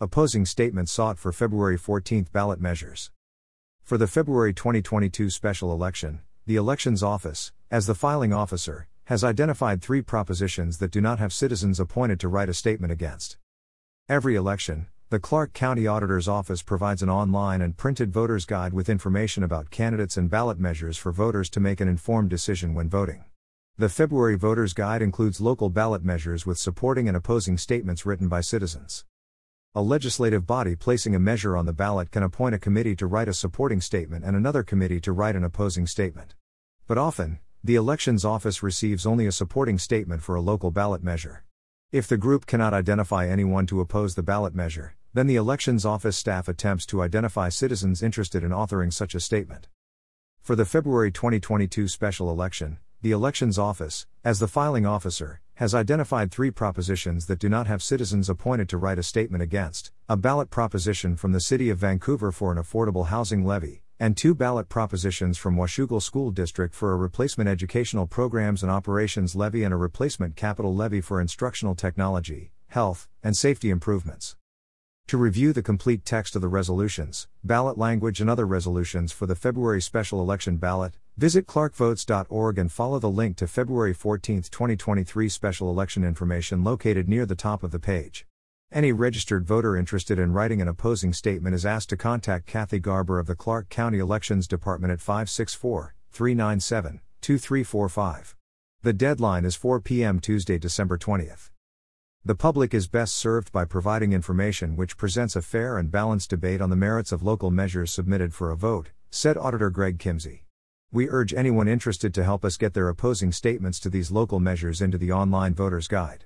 Opposing statement sought for February 14 ballot measures. For the February 2022 special election, the Elections Office, as the filing officer, has identified three propositions that do not have citizens appointed to write a statement against. Every election, the Clark County Auditor's Office provides an online and printed voter's guide with information about candidates and ballot measures for voters to make an informed decision when voting. The February Voter's Guide includes local ballot measures with supporting and opposing statements written by citizens. A legislative body placing a measure on the ballot can appoint a committee to write a supporting statement and another committee to write an opposing statement. But often, the elections office receives only a supporting statement for a local ballot measure. If the group cannot identify anyone to oppose the ballot measure, then the elections office staff attempts to identify citizens interested in authoring such a statement. For the February 2022 special election, the Elections Office, as the filing officer, has identified three propositions that do not have citizens appointed to write a statement against a ballot proposition from the City of Vancouver for an affordable housing levy, and two ballot propositions from Washougal School District for a replacement educational programs and operations levy and a replacement capital levy for instructional technology, health, and safety improvements. To review the complete text of the resolutions, ballot language, and other resolutions for the February special election ballot, visit clarkvotes.org and follow the link to February 14, 2023 special election information located near the top of the page. Any registered voter interested in writing an opposing statement is asked to contact Kathy Garber of the Clark County Elections Department at 564 397 2345. The deadline is 4 p.m. Tuesday, December 20th. The public is best served by providing information which presents a fair and balanced debate on the merits of local measures submitted for a vote, said Auditor Greg Kimsey. We urge anyone interested to help us get their opposing statements to these local measures into the online voter's guide.